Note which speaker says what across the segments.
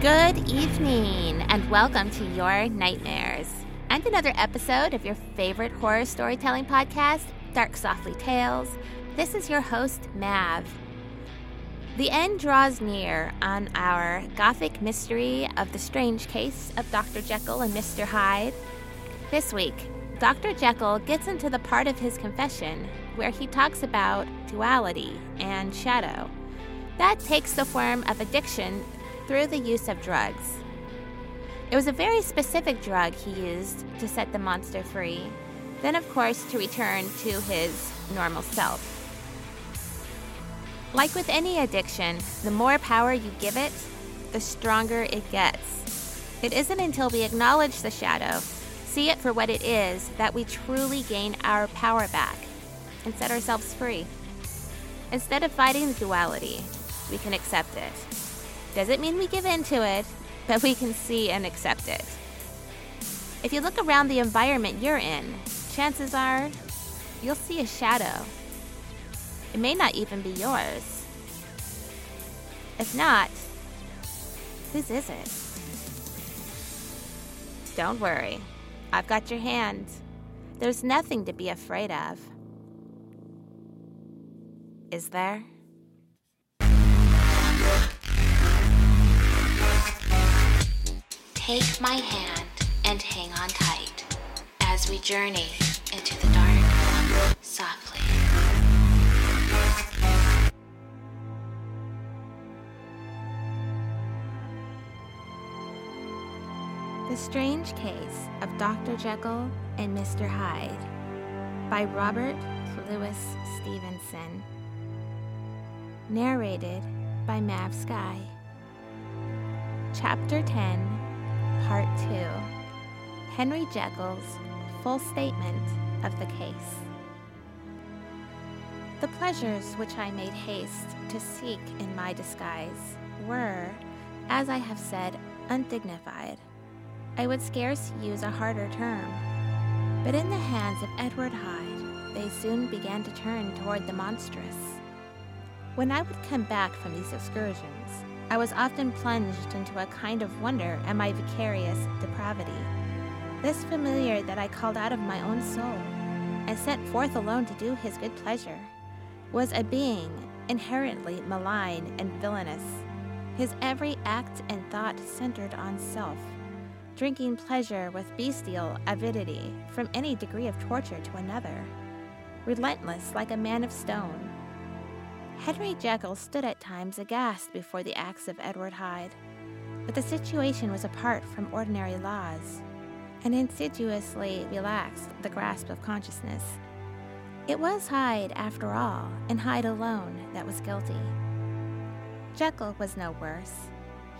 Speaker 1: Good evening, and welcome to Your Nightmares, and another episode of your favorite horror storytelling podcast, Dark Softly Tales. This is your host, Mav. The end draws near on our gothic mystery of the strange case of Dr. Jekyll and Mr. Hyde. This week, Dr. Jekyll gets into the part of his confession where he talks about duality and shadow. That takes the form of addiction through the use of drugs. It was a very specific drug he used to set the monster free, then, of course, to return to his normal self. Like with any addiction, the more power you give it, the stronger it gets. It isn't until we acknowledge the shadow see it for what it is, that we truly gain our power back and set ourselves free. Instead of fighting the duality, we can accept it. Doesn't mean we give in to it, but we can see and accept it. If you look around the environment you're in, chances are you'll see a shadow. It may not even be yours. If not, whose is it? Don't worry. I've got your hand. There's nothing to be afraid of. Is there? Take my hand and hang on tight as we journey into the dark softly. The Strange Case of Dr. Jekyll and Mr. Hyde by Robert Louis Stevenson. Narrated by Mav Skye. Chapter 10, Part 2 Henry Jekyll's Full Statement of the Case. The pleasures which I made haste to seek in my disguise were, as I have said, undignified I would scarce use a harder term. But in the hands of Edward Hyde, they soon began to turn toward the monstrous. When I would come back from these excursions, I was often plunged into a kind of wonder at my vicarious depravity. This familiar that I called out of my own soul, and sent forth alone to do his good pleasure, was a being inherently malign and villainous, his every act and thought centered on self drinking pleasure with bestial avidity from any degree of torture to another, relentless like a man of stone. Henry Jekyll stood at times aghast before the acts of Edward Hyde, but the situation was apart from ordinary laws, and insidiously relaxed the grasp of consciousness. It was Hyde, after all, and Hyde alone, that was guilty. Jekyll was no worse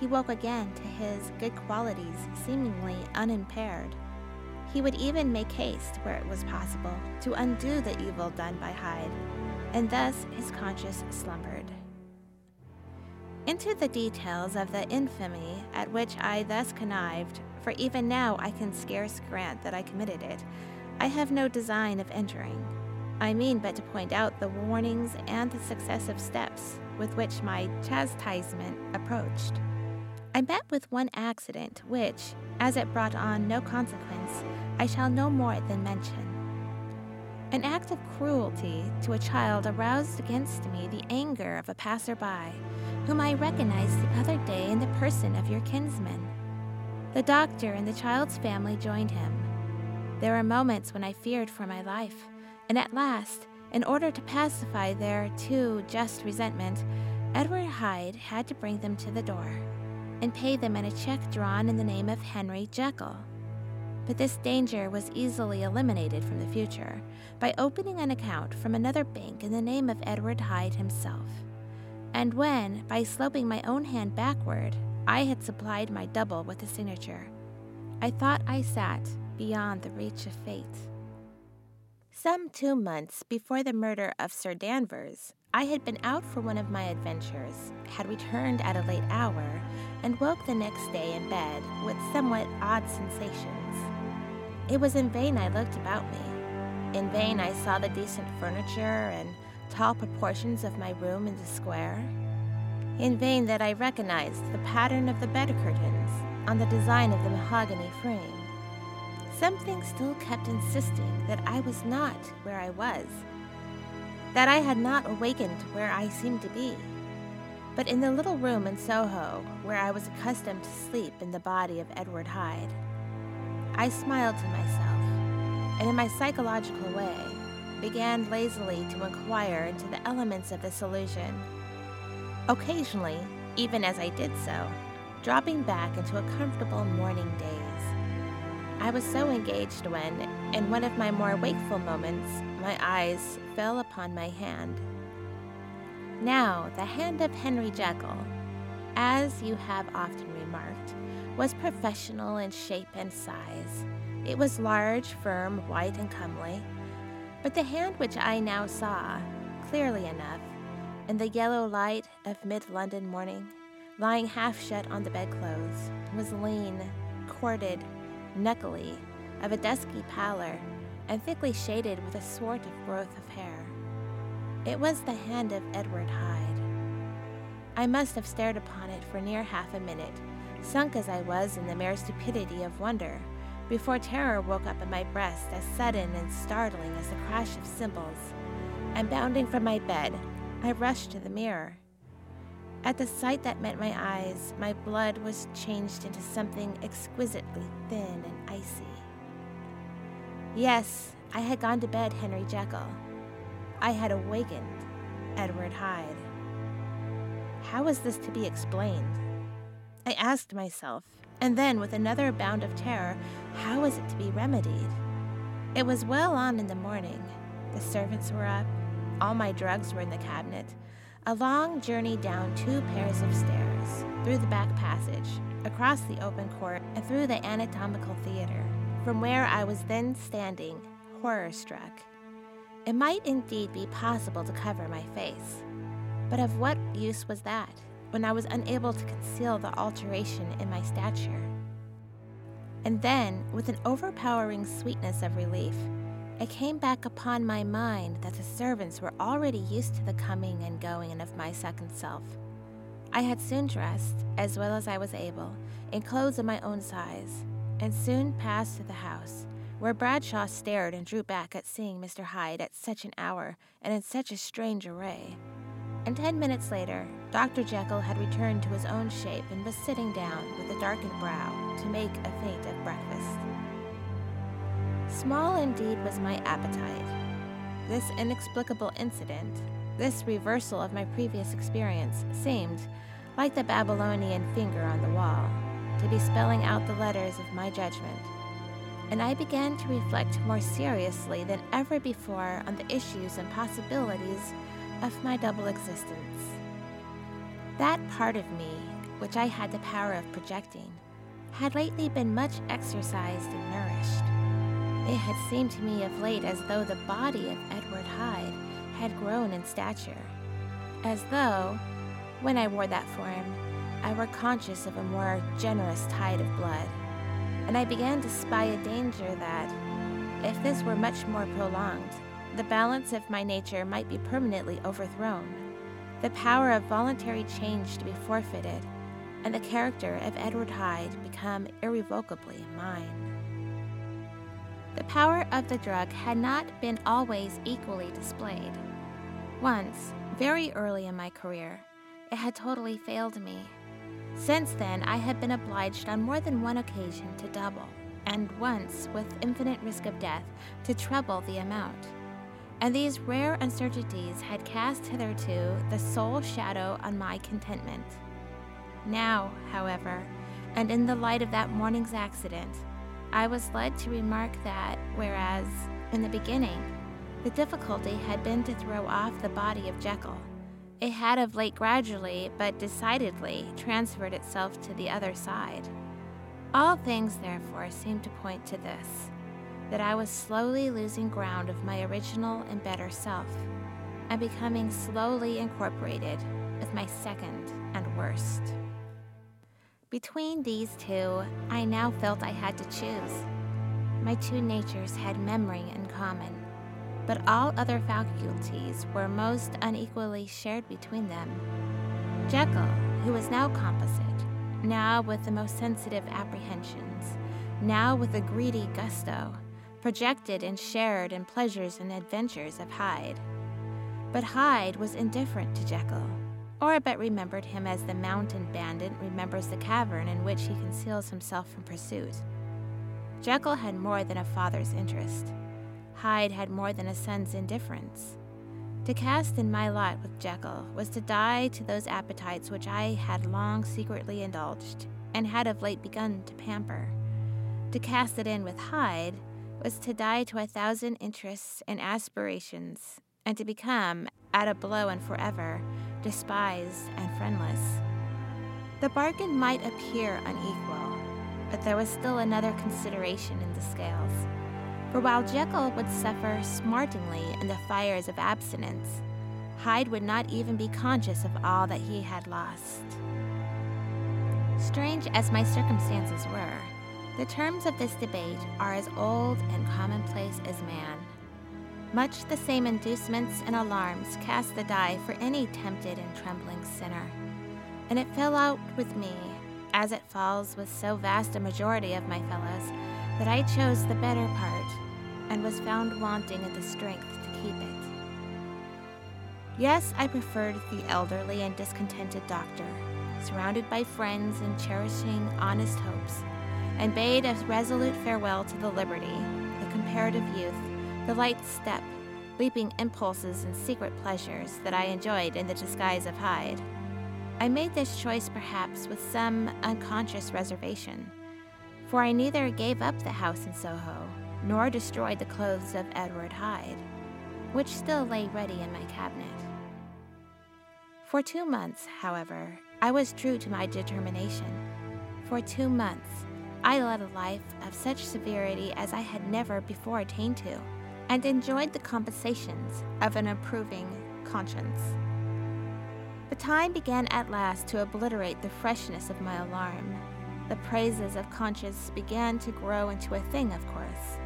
Speaker 1: he woke again to his good qualities seemingly unimpaired. He would even make haste, where it was possible, to undo the evil done by Hyde, and thus his conscience slumbered. Into the details of the infamy at which I thus connived, for even now I can scarce grant that I committed it, I have no design of entering. I mean but to point out the warnings and the successive steps with which my chastisement approached. I met with one accident which, as it brought on no consequence, I shall no more than mention. An act of cruelty to a child aroused against me the anger of a passer-by, whom I recognized the other day in the person of your kinsman. The doctor and the child's family joined him. There were moments when I feared for my life, and at last, in order to pacify their too just resentment, Edward Hyde had to bring them to the door and pay them in a check drawn in the name of Henry Jekyll. But this danger was easily eliminated from the future by opening an account from another bank in the name of Edward Hyde himself. And when, by sloping my own hand backward, I had supplied my double with a signature. I thought I sat beyond the reach of fate. Some two months before the murder of Sir Danvers, I had been out for one of my adventures, had returned at a late hour, and woke the next day in bed with somewhat odd sensations. It was in vain I looked about me. In vain I saw the decent furniture and tall proportions of my room in the square. In vain that I recognized the pattern of the bed curtains on the design of the mahogany frame. Something still kept insisting that I was not where I was, that I had not awakened where I seemed to be. But in the little room in Soho, where I was accustomed to sleep in the body of Edward Hyde, I smiled to myself, and in my psychological way, began lazily to inquire into the elements of this illusion. Occasionally, even as I did so, dropping back into a comfortable morning daze. I was so engaged when, in one of my more wakeful moments, my eyes fell upon my hand. Now, the hand of Henry Jekyll, as you have often remarked, was professional in shape and size. It was large, firm, white, and comely. But the hand which I now saw, clearly enough, in the yellow light of mid London morning, lying half shut on the bedclothes, was lean, corded, knuckly, of a dusky pallor, and thickly shaded with a sort of growth of hair. It was the hand of Edward Hyde. I must have stared upon it for near half a minute, sunk as I was in the mere stupidity of wonder, before terror woke up in my breast as sudden and startling as the crash of cymbals, and bounding from my bed, I rushed to the mirror. At the sight that met my eyes, my blood was changed into something exquisitely thin and icy. Yes, I had gone to bed Henry Jekyll. I had awakened Edward Hyde. How was this to be explained? I asked myself, and then, with another bound of terror, how was it to be remedied? It was well on in the morning. The servants were up. All my drugs were in the cabinet. A long journey down two pairs of stairs, through the back passage, across the open court, and through the anatomical theater, from where I was then standing, horror struck. It might indeed be possible to cover my face, but of what use was that when I was unable to conceal the alteration in my stature? And then, with an overpowering sweetness of relief, it came back upon my mind that the servants were already used to the coming and going of my second self. I had soon dressed, as well as I was able, in clothes of my own size, and soon passed to the house, where Bradshaw stared and drew back at seeing Mr. Hyde at such an hour and in such a strange array. And ten minutes later, Dr. Jekyll had returned to his own shape and was sitting down with a darkened brow to make a feint of breakfast. Small indeed was my appetite. This inexplicable incident, this reversal of my previous experience, seemed, like the Babylonian finger on the wall, to be spelling out the letters of my judgment. And I began to reflect more seriously than ever before on the issues and possibilities of my double existence. That part of me, which I had the power of projecting, had lately been much exercised and nourished. It had seemed to me of late as though the body of Edward Hyde had grown in stature, as though, when I wore that form, I were conscious of a more generous tide of blood, and I began to spy a danger that, if this were much more prolonged, the balance of my nature might be permanently overthrown, the power of voluntary change to be forfeited, and the character of Edward Hyde become irrevocably mine. The power of the drug had not been always equally displayed. Once, very early in my career, it had totally failed me. Since then, I had been obliged on more than one occasion to double, and once, with infinite risk of death, to treble the amount. And these rare uncertainties had cast hitherto the sole shadow on my contentment. Now, however, and in the light of that morning's accident, I was led to remark that, whereas, in the beginning, the difficulty had been to throw off the body of Jekyll, It had of late gradually, but decidedly, transferred itself to the other side. All things, therefore, seemed to point to this that I was slowly losing ground of my original and better self, and becoming slowly incorporated with my second and worst. Between these two, I now felt I had to choose. My two natures had memory in common, but all other faculties were most unequally shared between them. Jekyll, who was now composite, now with the most sensitive apprehensions, now with a greedy gusto, projected and shared in pleasures and adventures of Hyde. But Hyde was indifferent to Jekyll, or but remembered him as the mountain bandit remembers the cavern in which he conceals himself from pursuit. Jekyll had more than a father's interest. Hyde had more than a son's indifference. To cast in my lot with Jekyll was to die to those appetites which I had long secretly indulged, and had of late begun to pamper. To cast it in with Hyde was to die to a thousand interests and aspirations, and to become, at a blow and forever, despised and friendless. The bargain might appear unequal, but there was still another consideration in the scales. For while Jekyll would suffer smartingly in the fires of abstinence, Hyde would not even be conscious of all that he had lost. Strange as my circumstances were, the terms of this debate are as old and commonplace as man. Much the same inducements and alarms cast the die for any tempted and trembling sinner. And it fell out with me, as it falls with so vast a majority of my fellows, that I chose the better part, and was found wanting in the strength to keep it. Yes, I preferred the elderly and discontented doctor, surrounded by friends and cherishing honest hopes, and bade a resolute farewell to the liberty, the comparative youth, the light step, leaping impulses and secret pleasures that I enjoyed in the disguise of Hyde. I made this choice perhaps with some unconscious reservation, for I neither gave up the house in Soho nor destroyed the clothes of Edward Hyde, which still lay ready in my cabinet. For two months, however, I was true to my determination. For two months, I led a life of such severity as I had never before attained to, and enjoyed the compensations of an approving conscience. But time began at last to obliterate the freshness of my alarm. The praises of conscience began to grow into a thing, of course.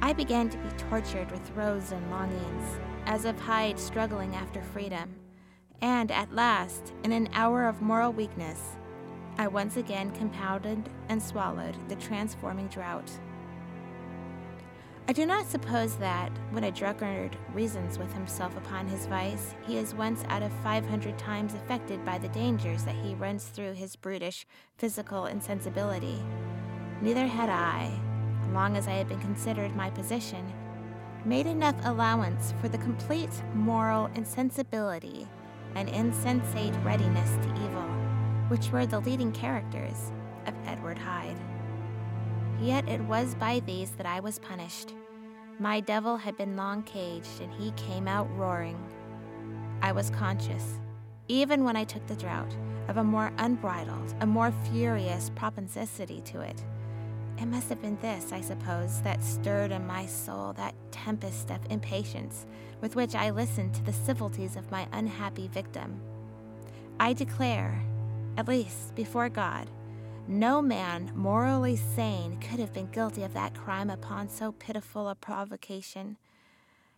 Speaker 1: I began to be tortured with rose and longings, as of Hyde struggling after freedom. And at last, in an hour of moral weakness, I once again compounded and swallowed the transforming draught. I do not suppose that, when a drunkard reasons with himself upon his vice, he is once out of five hundred times affected by the dangers that he runs through his brutish physical insensibility. Neither had I, long as I had been considered my position, made enough allowance for the complete moral insensibility and insensate readiness to evil, which were the leading characters of Edward Hyde. Yet it was by these that I was punished. My devil had been long caged, and he came out roaring. I was conscious, even when I took the draught, of a more unbridled, a more furious propensity to it. It must have been this, I suppose, that stirred in my soul that tempest of impatience with which I listened to the civilities of my unhappy victim. I declare, at least before God, no man morally sane could have been guilty of that crime upon so pitiful a provocation,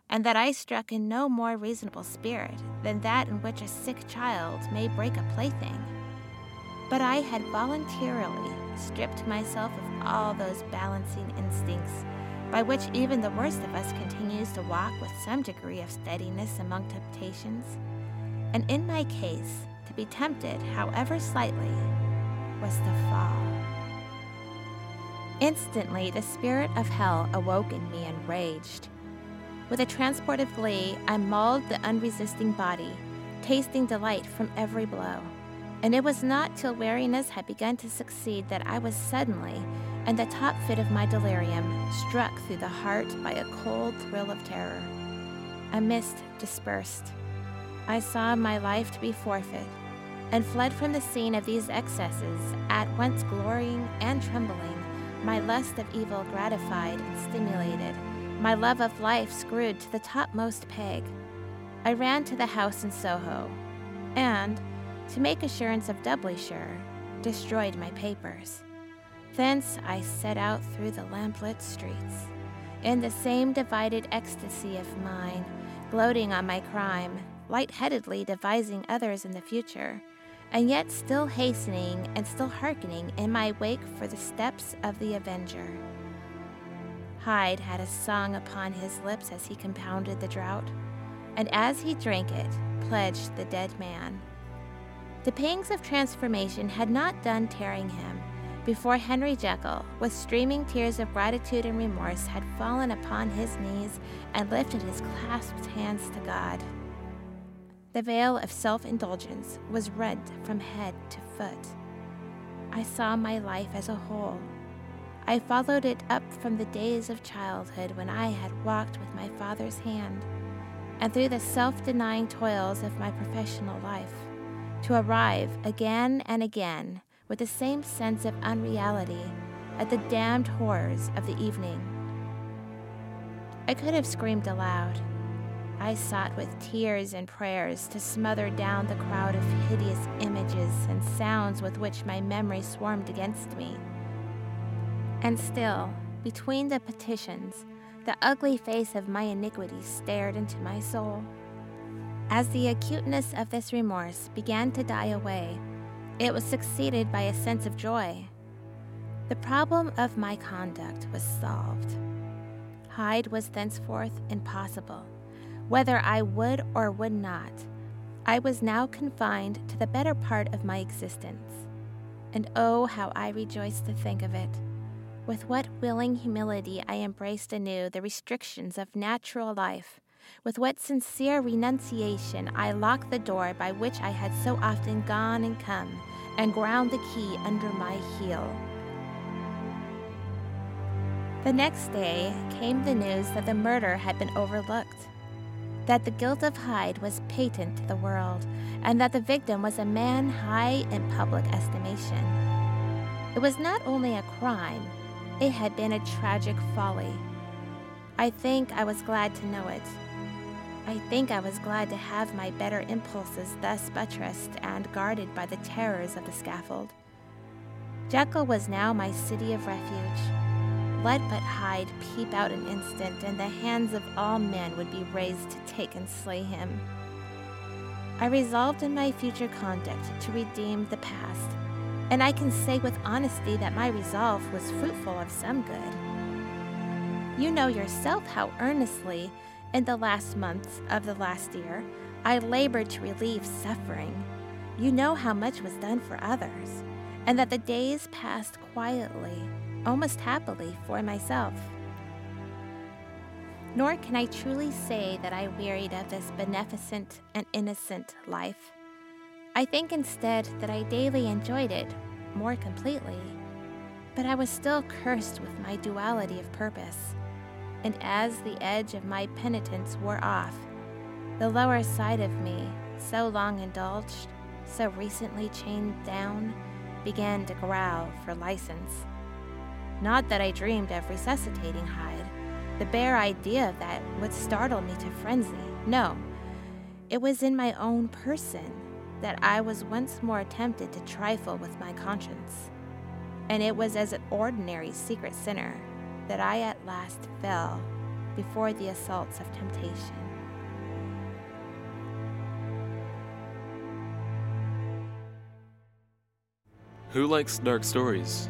Speaker 1: and that I struck in no more reasonable spirit than that in which a sick child may break a plaything. But I had voluntarily stripped myself of all those balancing instincts by which even the worst of us continues to walk with some degree of steadiness among temptations. And in my case, be tempted, however slightly, was to fall. Instantly, the spirit of hell awoke in me and raged. With a transport of glee, I mauled the unresisting body, tasting delight from every blow. And it was not till weariness had begun to succeed that I was suddenly, in the top fit of my delirium, struck through the heart by a cold thrill of terror. A mist dispersed. I saw my life to be forfeit, and fled from the scene of these excesses, at once glorying and trembling, my lust of evil gratified and stimulated, my love of life screwed to the topmost peg. I ran to the house in Soho, and, to make assurance of doubly sure, destroyed my papers. Thence I set out through the lamplit streets, in the same divided ecstasy of mine, gloating on my crime, light-headedly devising others in the future, and yet still hastening and still hearkening in my wake for the steps of the avenger. Hyde had a song upon his lips as he compounded the draught, and as he drank it, pledged the dead man. The pangs of transformation had not done tearing him before Henry Jekyll, with streaming tears of gratitude and remorse, had fallen upon his knees and lifted his clasped hands to God. The veil of self indulgence was rent from head to foot. I saw my life as a whole. I followed it up from the days of childhood when I had walked with my father's hand, and through the self denying toils of my professional life, to arrive again and again with the same sense of unreality at the damned horrors of the evening. I could have screamed aloud. I sought with tears and prayers to smother down the crowd of hideous images and sounds with which my memory swarmed against me. And still, between the petitions, the ugly face of my iniquity stared into my soul. As the acuteness of this remorse began to die away, it was succeeded by a sense of joy. The problem of my conduct was solved. Hyde was thenceforth impossible, whether I would or would not. I was now confined to the better part of my existence. And oh, how I rejoiced to think of it! With what willing humility I embraced anew the restrictions of natural life with what sincere renunciation I locked the door by which I had so often gone and come, and ground the key under my heel. The next day came the news that the murder had been overlooked, that the guilt of Hyde was patent to the world, and that the victim was a man high in public estimation. It was not only a crime, it had been a tragic folly. I think I was glad to know it I think I was glad to have my better impulses thus buttressed and guarded by the terrors of the scaffold. Jekyll was now my city of refuge. Let but Hyde peep out an instant, and the hands of all men would be raised to take and slay him. I resolved in my future conduct to redeem the past, and I can say with honesty that my resolve was fruitful of some good. You know yourself how earnestly in the last months of the last year, I labored to relieve suffering. You know how much was done for others, and that the days passed quietly, almost happily, for myself. Nor can I truly say that I wearied of this beneficent and innocent life. I think instead that I daily enjoyed it more completely, but I was still cursed with my duality of purpose and as the edge of my penitence wore off, the lower side of me, so long indulged, so recently chained down, began to growl for license. Not that I dreamed of resuscitating Hyde. The bare idea of that would startle me to frenzy. No, it was in my own person that I was once more tempted to trifle with my conscience. And it was as an ordinary secret sinner that I at last fell before the assaults of temptation.
Speaker 2: Who likes dark stories?